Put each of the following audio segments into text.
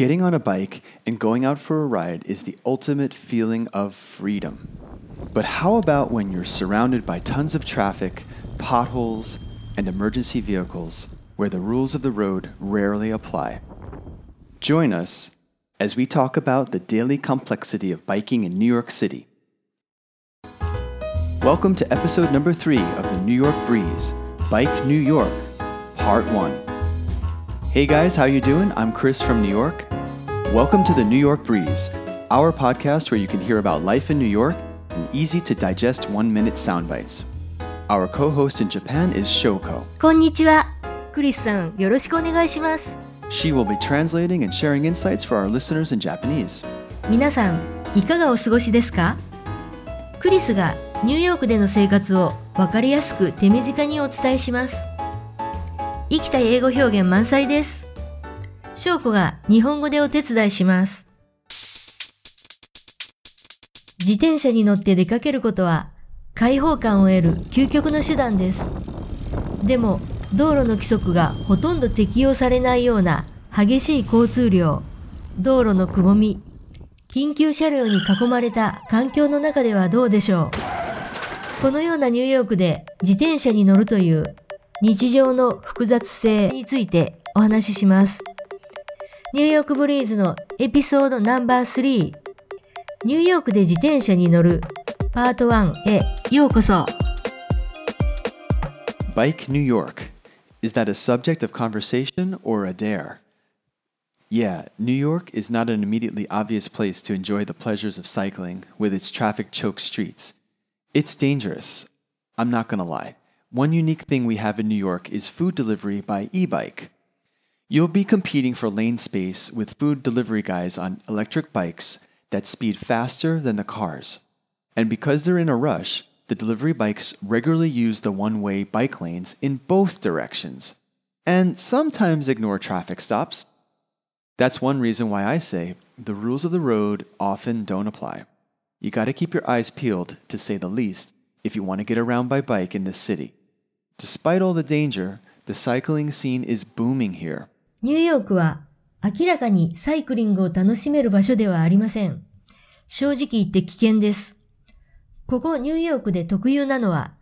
Getting on a bike and going out for a ride is the ultimate feeling of freedom. But how about when you're surrounded by tons of traffic, potholes, and emergency vehicles where the rules of the road rarely apply? Join us as we talk about the daily complexity of biking in New York City. Welcome to episode number three of the New York Breeze, Bike New York, Part 1. Hey guys, how you doing? I'm Chris from New York. Welcome to the New York Breeze, our podcast where you can hear about life in New York in easy to digest one minute sound bites. Our co host in Japan is Shoko. こんにちは。クリスさん、よろしくお願いします。 She will be translating and sharing insights for our listeners in Japanese. 皆さん、いかがお過ごしですかクリスがニューヨークでの生活をわかりやすく手短にお伝えします。生きた英語表現満載です。 翔子が日本語でお手伝いします。自転車に乗って出かけることは開放感を得る究極の手段です。でも道路の規則がほとんど適用されないような激しい交通量、道路のくぼみ、緊急車両に囲まれた環境の中ではどうでしょうこのようなニューヨークで自転車に乗るという日常の複雑性についてお話しします。ニューヨークブリーズのエピソードナンバー3ニューヨークで自転車に乗るパート1へようこそ Bike New York. Is that a subject of conversation or a dare? Yeah, New York is not an immediately obvious place to enjoy the pleasures of cycling with its traffic choked streets. It's dangerous. I'm not gonna lie. One unique thing we have in New York is food delivery by e bike. You'll be competing for lane space with food delivery guys on electric bikes that speed faster than the cars. And because they're in a rush, the delivery bikes regularly use the one way bike lanes in both directions, and sometimes ignore traffic stops. That's one reason why I say the rules of the road often don't apply. You gotta keep your eyes peeled, to say the least, if you wanna get around by bike in this city. Despite all the danger, the cycling scene is booming here. ニューヨークは明らかにサイクリングを楽しめる場所ではありません。正直言って危険です。ここニューヨークで特有なのは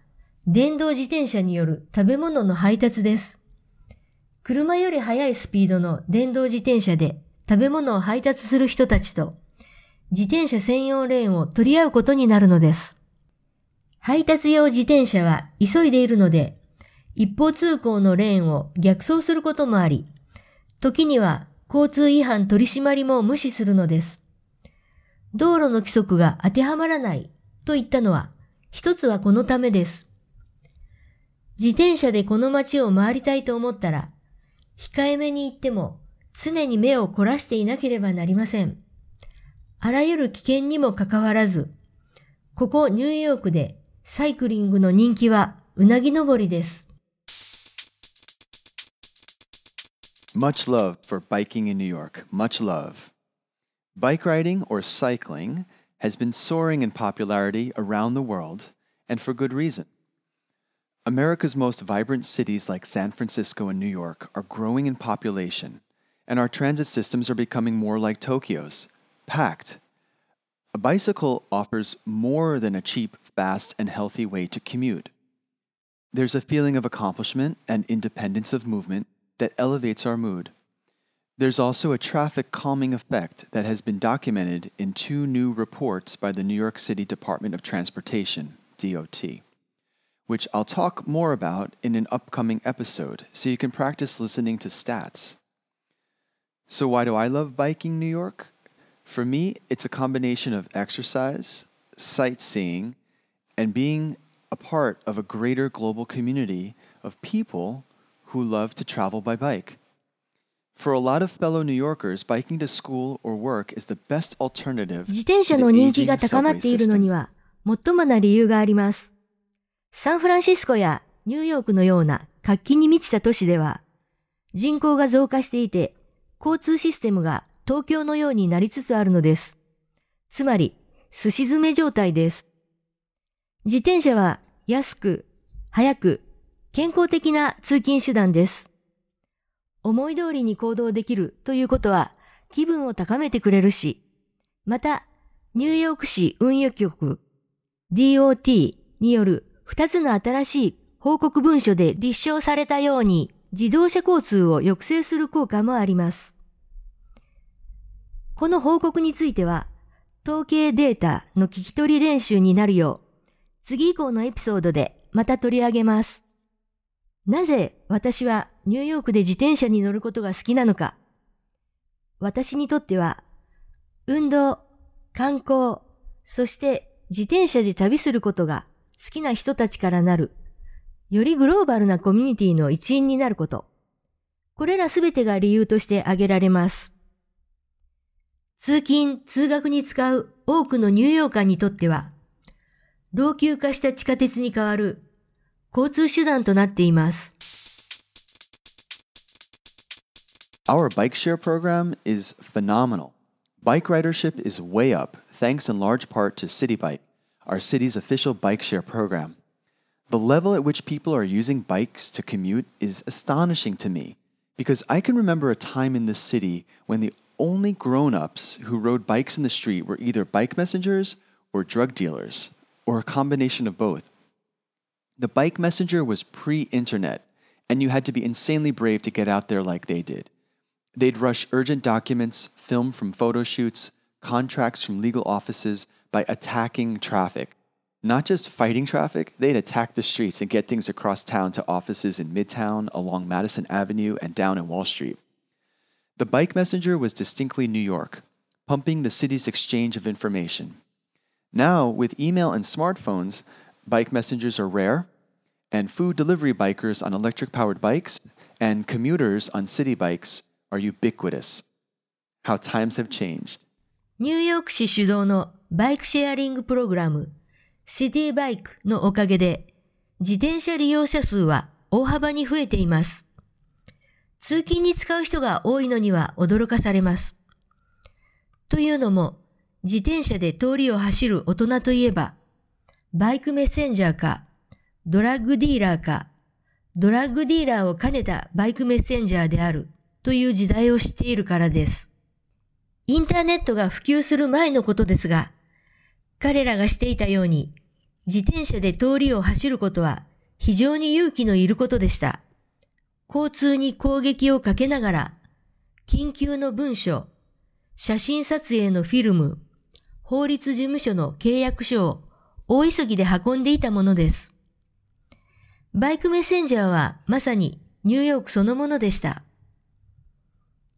電動自転車による食べ物の配達です。車より速いスピードの電動自転車で食べ物を配達する人たちと自転車専用レーンを取り合うことになるのです。配達用自転車は急いでいるので一方通行のレーンを逆走することもあり、時には交通違反取り締まりも無視するのです。道路の規則が当てはまらないと言ったのは、一つはこのためです。自転車でこの街を回りたいと思ったら、控えめに言っても常に目を凝らしていなければなりません。あらゆる危険にもかかわらず、ここニューヨークでサイクリングの人気はうなぎ登りです。Much love for biking in New York. Much love. Bike riding or cycling has been soaring in popularity around the world, and for good reason. America's most vibrant cities like San Francisco and New York are growing in population, and our transit systems are becoming more like Tokyo's, packed. A bicycle offers more than a cheap, fast, and healthy way to commute. There's a feeling of accomplishment and independence of movement that elevates our mood. There's also a traffic calming effect that has been documented in two new reports by the New York City Department of Transportation, DOT, which I'll talk more about in an upcoming episode so you can practice listening to stats. So, why do I love biking New York? For me, it's a combination of exercise, sightseeing, and being a part of a greater global community of people who love to travel by bike. For a lot of fellow New Yorkers, biking to school or work is the best alternative 自転車の人気が高まっているのには、もっともな理由があります。サンフランシスコやニューヨークのような活気に満ちた都市では、人口が増加していて、交通システムが東京のようになりつつあるのです。つまり、寿司詰め状態です。自転車は安く、早く、健康的な通勤手段です。思い通りに行動できるということは、気分を高めてくれるし、また、ニューヨーク市運輸局 DOT による2つの新しい報告文書で立証されたように自動車交通を抑制する効果もあります。この報告については、統計データの聞き取り練習になるよう、次以降のエピソードでまた取り上げます。なぜ私はニューヨークで自転車に乗ることが好きなのか。私にとっては、運動、観光、そして自転車で旅することが好きな人たちからなる、よりグローバルなコミュニティの一員になること。これらすべてが理由として挙げられます。通勤、通学に使う多くのニューヨーカーにとっては、老朽化した地下鉄に代わる交通手段となっています。Our bike share program is phenomenal. Bike ridership is way up, thanks in large part to Citi Bike, our city's official bike share program. The level at which people are using bikes to commute is astonishing to me because I can remember a time in this city when the only grown ups who rode bikes in the street were either bike messengers or drug dealers, or a combination of both. The bike messenger was pre internet, and you had to be insanely brave to get out there like they did. They'd rush urgent documents, film from photo shoots, contracts from legal offices by attacking traffic. Not just fighting traffic, they'd attack the streets and get things across town to offices in Midtown, along Madison Avenue, and down in Wall Street. The bike messenger was distinctly New York, pumping the city's exchange of information. Now, with email and smartphones, bike messengers are rare, and food delivery bikers on electric powered bikes and commuters on city bikes are ubiquitous. How times have changed. ニューヨーク市主導のバイクシェアリングプログラム、シティバイクのおかげで、自転車利用者数は大幅に増えています。通勤に使う人が多いのには驚かされます。というのも、自転車で通りを走る大人といえば、バイクメッセンジャーか、ドラッグディーラーか、ドラッグディーラーを兼ねたバイクメッセンジャーであるという時代を知っているからです。インターネットが普及する前のことですが、彼らがしていたように、自転車で通りを走ることは非常に勇気のいることでした。交通に攻撃をかけながら、緊急の文書、写真撮影のフィルム、法律事務所の契約書を大急ぎで運んでいたものです。バイクメッセンジャーはまさにニューヨークそのものでした。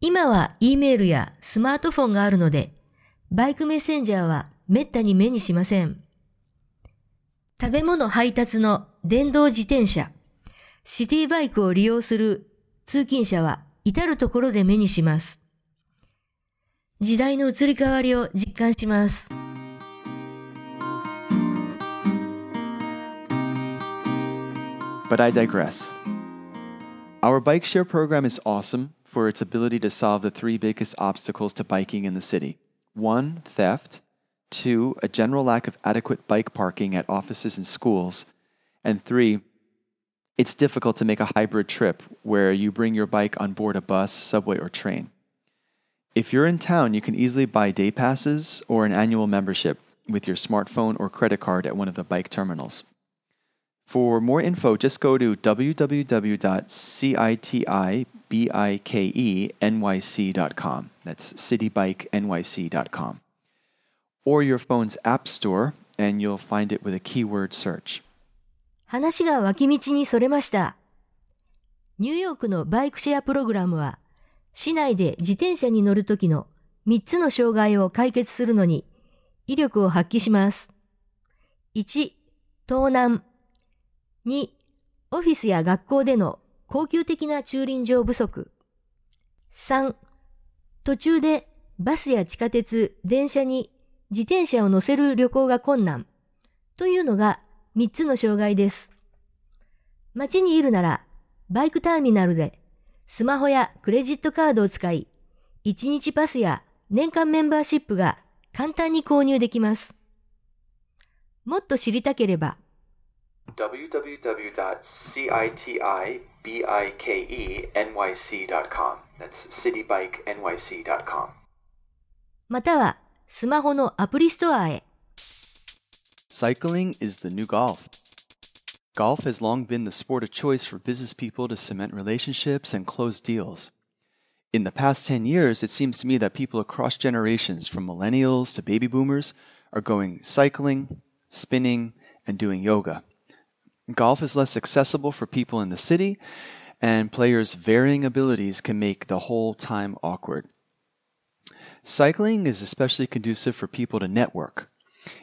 今は E メールやスマートフォンがあるので、バイクメッセンジャーはめったに目にしません。食べ物配達の電動自転車、シティバイクを利用する通勤者は至るところで目にします。時代の移り変わりを実感します。But I digress. Our bike share program is awesome for its ability to solve the three biggest obstacles to biking in the city one, theft, two, a general lack of adequate bike parking at offices and schools, and three, it's difficult to make a hybrid trip where you bring your bike on board a bus, subway, or train. If you're in town, you can easily buy day passes or an annual membership with your smartphone or credit card at one of the bike terminals. For more info, just go to www.citibikenyc.com. That's citybikenyc.com. Or your phone's app store, and you'll find it with a keyword search. 話が脇道にそれました。ニューヨークのバイクシェアプログラムは、市内で自転車に乗るときの3つの障害を解決するのに威力を発揮します。1、盗難。2、オフィスや学校での高級的な駐輪場不足。3、途中でバスや地下鉄、電車に自転車を乗せる旅行が困難。というのが3つの障害です。街にいるなら、バイクターミナルでスマホやクレジットカードを使い、1日パスや年間メンバーシップが簡単に購入できます。もっと知りたければ、www.citibikenyc.com That's citybikenyc.com またはスマホのアプリストアへ。 Cycling is the new golf. Golf has long been the sport of choice for business people to cement relationships and close deals. In the past 10 years, it seems to me that people across generations, from millennials to baby boomers, are going cycling, spinning, and doing yoga. Golf is less accessible for people in the city, and players' varying abilities can make the whole time awkward. Cycling is especially conducive for people to network.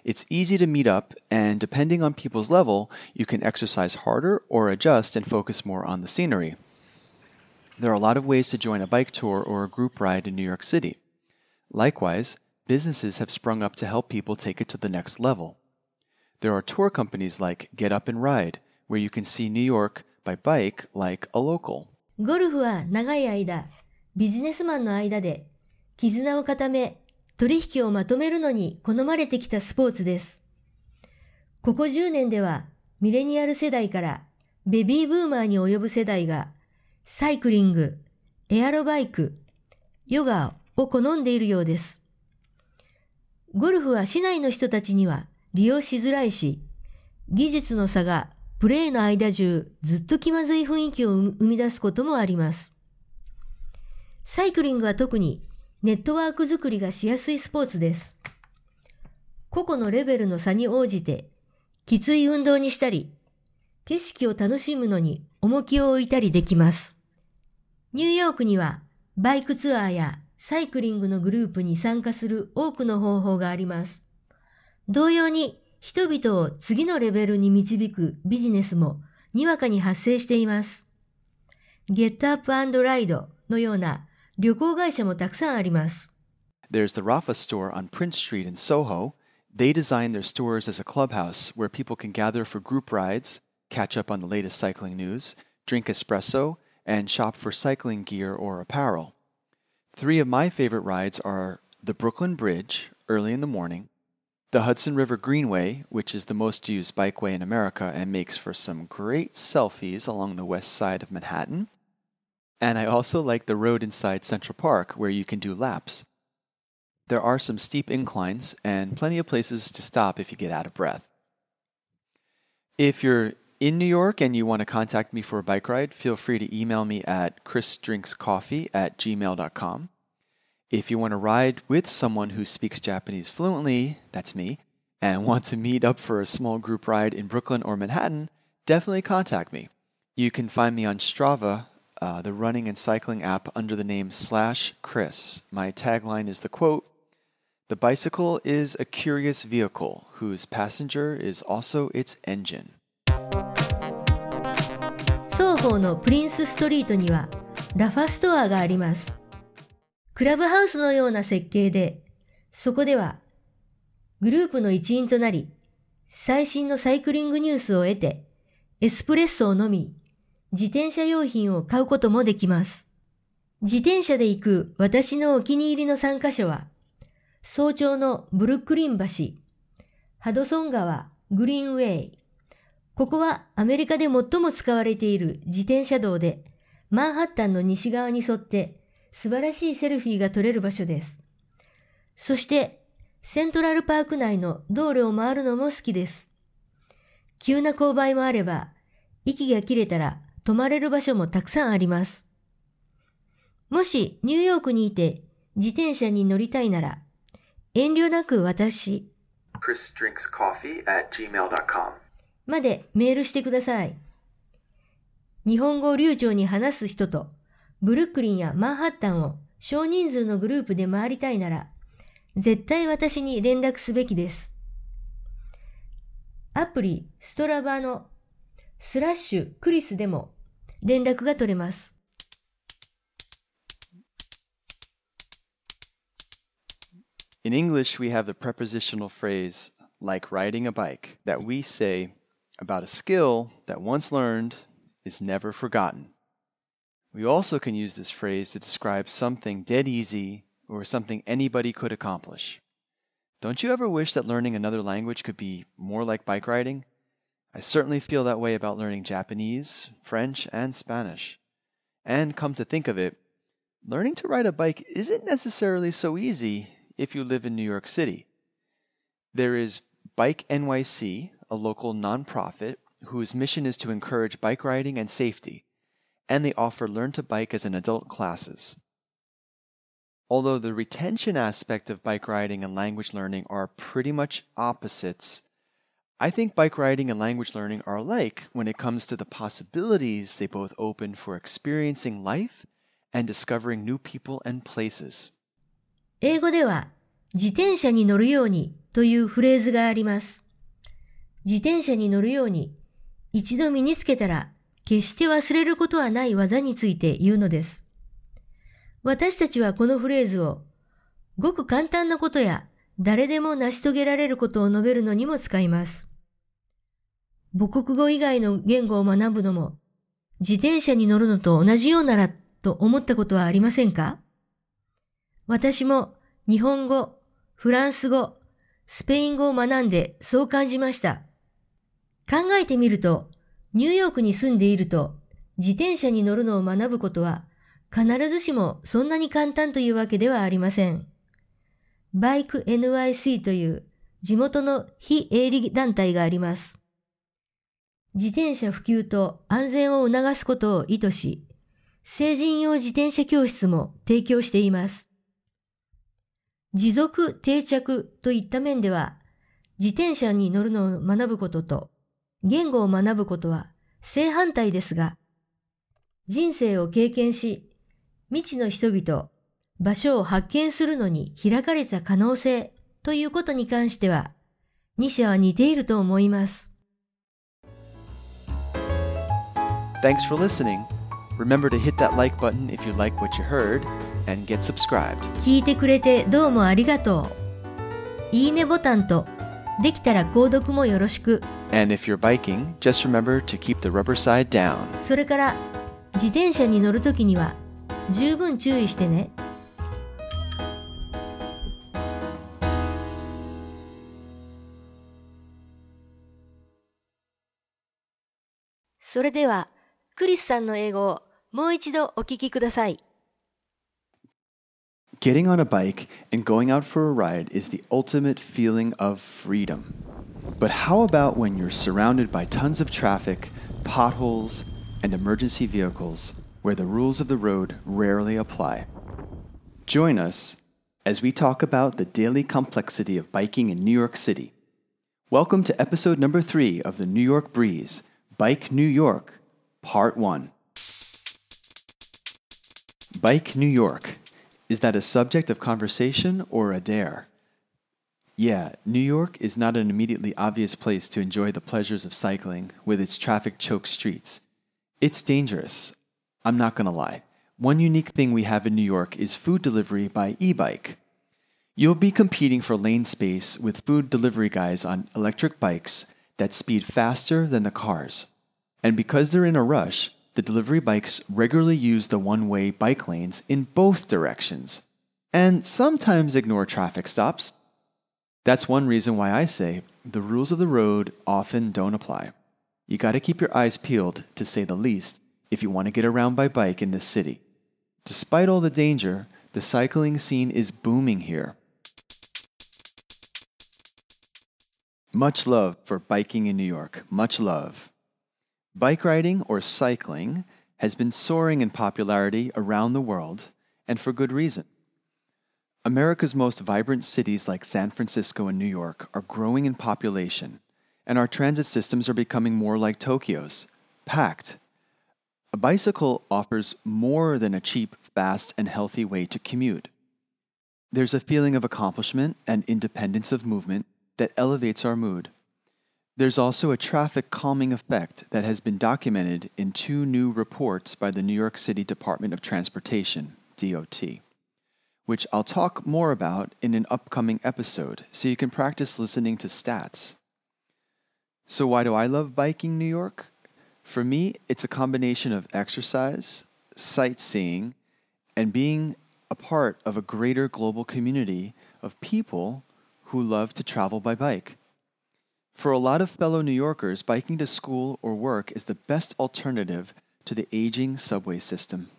It's easy to meet up, and depending on people's level, you can exercise harder or adjust and focus more on the scenery. There are a lot of ways to join a bike tour or a group ride in New York City. Likewise, businesses have sprung up to help people take it to the next level. There are tour companies like Get Up and Ride, where you can see New York by bike like a local. ゴルフは長い間、ビジネスマンの間で絆を固め、取引をまとめるのに好まれてきたスポーツです。ここ10年ではミレニアル世代からベビーブーマーに及ぶ世代がサイクリング、エアロバイク、ヨガを好んでいるようです。ゴルフは市内の人たちには利用しづらいし、技術の差がプレーの間中ずっと気まずい雰囲気を生み出すこともあります。サイクリングは特にネットワーク作りがしやすいスポーツです。個々のレベルの差に応じて、きつい運動にしたり、景色を楽しむのに重きを置いたりできます。ニューヨークにはバイクツアーやサイクリングのグループに参加する多くの方法があります。同様に人々を次のレベルに導くビジネスもにわかに発生しています。ゲットアップライドのような旅行会社もたくさんあります。There's the Rapha store on Prince Street in Soho. They design their stores as a clubhouse where people can gather for group rides, catch up on the latest cycling news, drink espresso, and shop for cycling gear or apparel. Three of my favorite rides are the Brooklyn Bridge early in the morning, the Hudson River Greenway, which is the most used bikeway in America and makes for some great selfies along the west side of Manhattan, and I also like the road inside Central Park where you can do laps. There are some steep inclines and plenty of places to stop if you get out of breath. If you're in New York and you want to contact me for a bike ride, feel free to email me at chrisdrinkscoffee at gmail.com. If you want to ride with someone who speaks Japanese fluently, that's me, and want to meet up for a small group ride in Brooklyn or Manhattan, definitely contact me. You can find me on Strava, uh, the running and cycling app, under the name slash Chris. My tagline is the quote The bicycle is a curious vehicle whose passenger is also its engine. 双方のプリンスストリートにはラファストアがあります。 クラブハウスのような設計で、そこではグループの一員となり、最新のサイクリングニュースを得て、エスプレッソを飲み、自転車用品を買うこともできます。自転車で行く私のお気に入りの3カ所は、早朝のブルックリン橋、ハドソン川、グリーンウェイ、ここはアメリカで最も使われている自転車道で、マンハッタンの西側に沿って素晴らしいセルフィーが撮れる場所です。そして、セントラルパーク内の道路を回るのも好きです。急な勾配もあれば、息が切れたら止まれる場所もたくさんあります。もしニューヨークにいて自転車に乗りたいなら、遠慮なく私 chrisdrinkscoffee at gmail.com. までメールしてください。日本語を流暢に話す人と、ブルックリンやマンハッタンを少人数のグループで回りたいなら、絶対私に連絡すべきです。アプリストラバのスラッシュクリスでも連絡が取れます。In English, we have the prepositional phrase like riding a bike that we say about a skill that once learned is never forgotten. We also can use this phrase to describe something dead easy or something anybody could accomplish. Don't you ever wish that learning another language could be more like bike riding? I certainly feel that way about learning Japanese, French, and Spanish. And come to think of it, learning to ride a bike isn't necessarily so easy, if you live in New York City. There is Bike NYC, a local nonprofit whose mission is to encourage bike riding and safety, and they offer Learn to Bike as an adult classes. Although the retention aspect of bike riding and language learning are pretty much opposites, I think bike riding and language learning are alike when it comes to the possibilities they both open for experiencing life and discovering new people and places. 英語では自転車に乗るようにというフレーズがあります。自転車に乗るように一度身につけたら 決して忘れることはない技について言うのです。私たちはこのフレーズをごく簡単なことや誰でも成し遂げられることを述べるのにも使います。母国語以外の言語を学ぶのも自転車に乗るのと同じようならと思ったことはありませんか？私も日本語、フランス語、スペイン語を学んでそう感じました。考えてみると、ニューヨークに住んでいると自転車に乗るのを学ぶことは必ずしもそんなに簡単というわけではありません。バイク NYC という地元の非営利団体があります。自転車普及と安全を促すことを意図し、成人用自転車教室も提供しています。持続定着といった面では、自転車に乗るのを学ぶことと言語を学ぶことは正反対ですが、人生を経験し、未知の人々、場所を発見するのに開かれた可能性ということに関しては、二者は似ていると思います。Thanks for listening. Remember to hit that like button if you like what you heard and get subscribed. 聞いてくれてどうもありがとう。いいねボタンと、できたら購読もよろしく。And if you're biking, just remember to keep the rubber side down. それから、自転車に乗るときには、十分注意してね。それでは、クリスさんの英語をもう一度お聞きください。Getting on a bike and going out for a ride is the ultimate feeling of freedom. But how about when you're surrounded by tons of traffic, potholes, and emergency vehicles where the rules of the road rarely apply? Join us as we talk about the daily complexity of biking in New York City. Welcome to episode number three of the New York Breeze Bike New York, Part 1. Bike New York. Is that a subject of conversation or a dare? Yeah, New York is not an immediately obvious place to enjoy the pleasures of cycling with its traffic choked streets. It's dangerous. I'm not gonna lie. One unique thing we have in New York is food delivery by e bike. You'll be competing for lane space with food delivery guys on electric bikes that speed faster than the cars. And because they're in a rush, the delivery bikes regularly use the one way bike lanes in both directions, and sometimes ignore traffic stops. That's one reason why I say the rules of the road often don't apply. You gotta keep your eyes peeled, to say the least, if you wanna get around by bike in this city. Despite all the danger, the cycling scene is booming here. Much love for biking in New York. Much love. Bike riding or cycling has been soaring in popularity around the world, and for good reason. America's most vibrant cities like San Francisco and New York are growing in population, and our transit systems are becoming more like Tokyo's, packed. A bicycle offers more than a cheap, fast, and healthy way to commute. There's a feeling of accomplishment and independence of movement that elevates our mood. There's also a traffic calming effect that has been documented in two new reports by the New York City Department of Transportation, DOT, which I'll talk more about in an upcoming episode so you can practice listening to stats. So, why do I love biking New York? For me, it's a combination of exercise, sightseeing, and being a part of a greater global community of people who love to travel by bike. For a lot of fellow New Yorkers, biking to school or work is the best alternative to the aging subway system.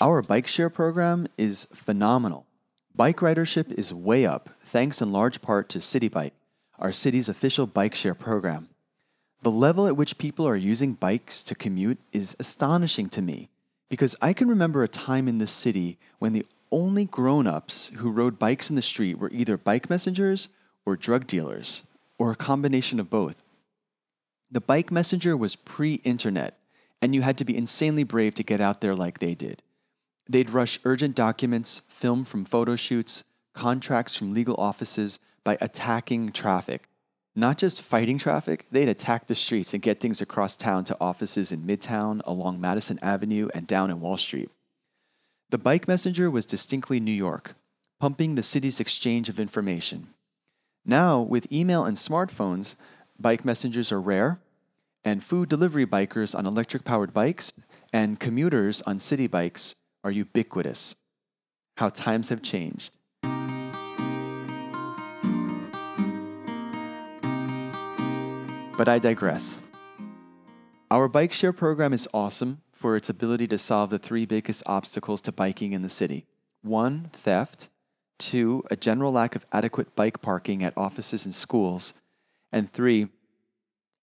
Our bike share program is phenomenal. Bike ridership is way up, thanks in large part to Citi Bike, our city's official bike share program. The level at which people are using bikes to commute is astonishing to me because I can remember a time in this city when the only grown ups who rode bikes in the street were either bike messengers or drug dealers, or a combination of both. The bike messenger was pre internet, and you had to be insanely brave to get out there like they did. They'd rush urgent documents, film from photo shoots, contracts from legal offices by attacking traffic. Not just fighting traffic, they'd attack the streets and get things across town to offices in Midtown, along Madison Avenue, and down in Wall Street. The bike messenger was distinctly New York, pumping the city's exchange of information. Now, with email and smartphones, bike messengers are rare, and food delivery bikers on electric powered bikes and commuters on city bikes are ubiquitous. How times have changed. But I digress. Our bike share program is awesome for its ability to solve the three biggest obstacles to biking in the city one, theft, two, a general lack of adequate bike parking at offices and schools, and three,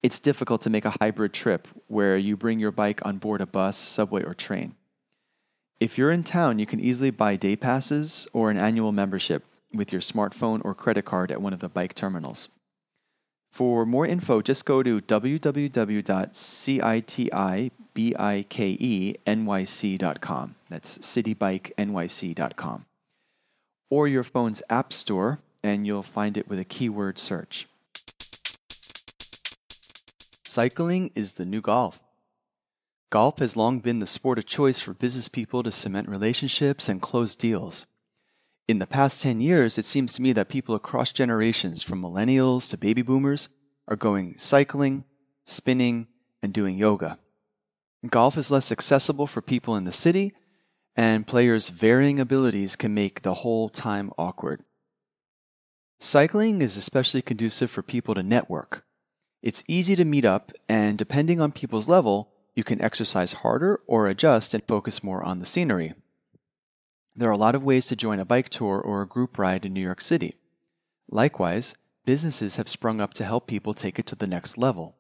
it's difficult to make a hybrid trip where you bring your bike on board a bus, subway, or train. If you're in town, you can easily buy day passes or an annual membership with your smartphone or credit card at one of the bike terminals. For more info, just go to www.citibikenyc.com. That's citybikenyc.com. Or your phone's app store, and you'll find it with a keyword search. Cycling is the new golf. Golf has long been the sport of choice for business people to cement relationships and close deals. In the past 10 years, it seems to me that people across generations, from millennials to baby boomers, are going cycling, spinning, and doing yoga. Golf is less accessible for people in the city, and players' varying abilities can make the whole time awkward. Cycling is especially conducive for people to network. It's easy to meet up, and depending on people's level, you can exercise harder or adjust and focus more on the scenery. There are a lot of ways to join a bike tour or a group ride in New York City. Likewise, businesses have sprung up to help people take it to the next level.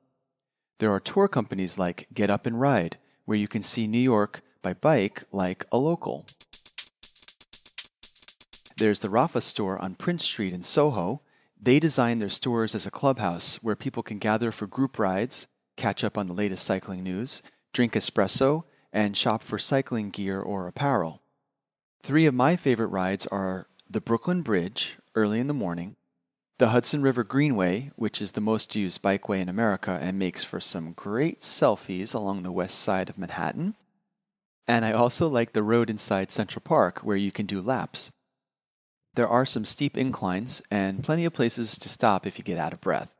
There are tour companies like Get Up and Ride, where you can see New York by bike like a local. There's the Rapha store on Prince Street in Soho. They design their stores as a clubhouse where people can gather for group rides, catch up on the latest cycling news, drink espresso, and shop for cycling gear or apparel. Three of my favorite rides are the Brooklyn Bridge early in the morning, the Hudson River Greenway, which is the most used bikeway in America and makes for some great selfies along the west side of Manhattan. And I also like the road inside Central Park where you can do laps. There are some steep inclines and plenty of places to stop if you get out of breath.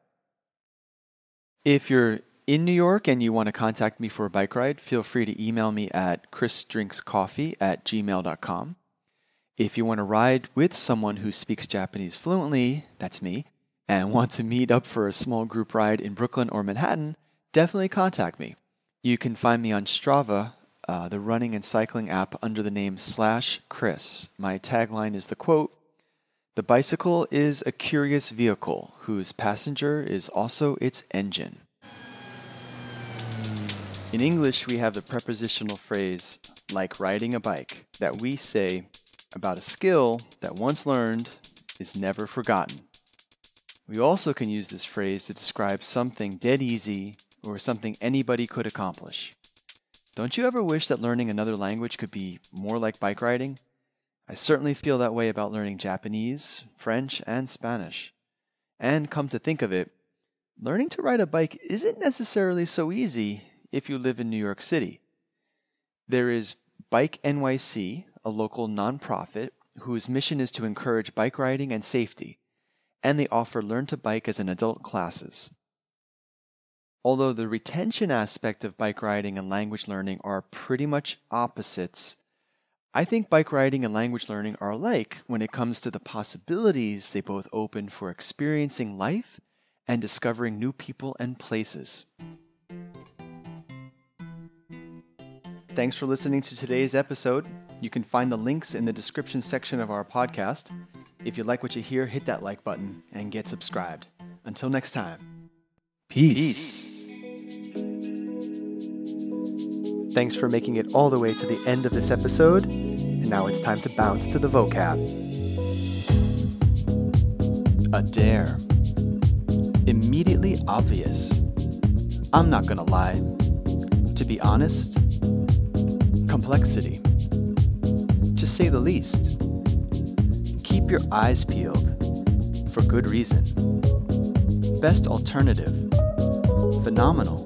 If you're in New York and you want to contact me for a bike ride, feel free to email me at chrisdrinkscoffee at gmail.com. If you want to ride with someone who speaks Japanese fluently, that's me, and want to meet up for a small group ride in Brooklyn or Manhattan, definitely contact me. You can find me on Strava, uh, the running and cycling app, under the name slash Chris. My tagline is the quote The bicycle is a curious vehicle whose passenger is also its engine. In English, we have the prepositional phrase, like riding a bike, that we say about a skill that once learned is never forgotten. We also can use this phrase to describe something dead easy or something anybody could accomplish. Don't you ever wish that learning another language could be more like bike riding? I certainly feel that way about learning Japanese, French, and Spanish. And come to think of it, learning to ride a bike isn't necessarily so easy if you live in New York City. There is Bike NYC, a local nonprofit whose mission is to encourage bike riding and safety, and they offer Learn to Bike as an adult classes. Although the retention aspect of bike riding and language learning are pretty much opposites, I think bike riding and language learning are alike when it comes to the possibilities they both open for experiencing life and discovering new people and places. Thanks for listening to today's episode. You can find the links in the description section of our podcast. If you like what you hear, hit that like button and get subscribed. Until next time, peace. Thanks for making it all the way to the end of this episode. And now it's time to bounce to the vocab. A dare. Immediately obvious. I'm not gonna lie. To be honest, complexity. Say the least, keep your eyes peeled for good reason. Best alternative, phenomenal.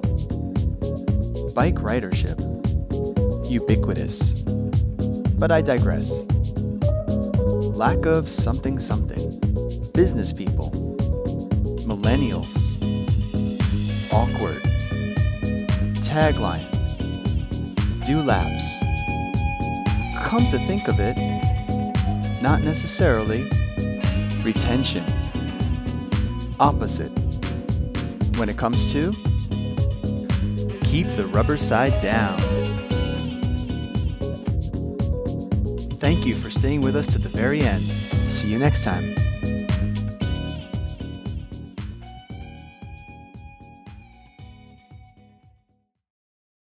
Bike ridership, ubiquitous. But I digress. Lack of something something. Business people. Millennials. Awkward. Tagline. Dewlaps. Come to think of it, not necessarily. Retention. Opposite. When it comes to, keep the rubber side down. Thank you for staying with us to the very end. See you next time.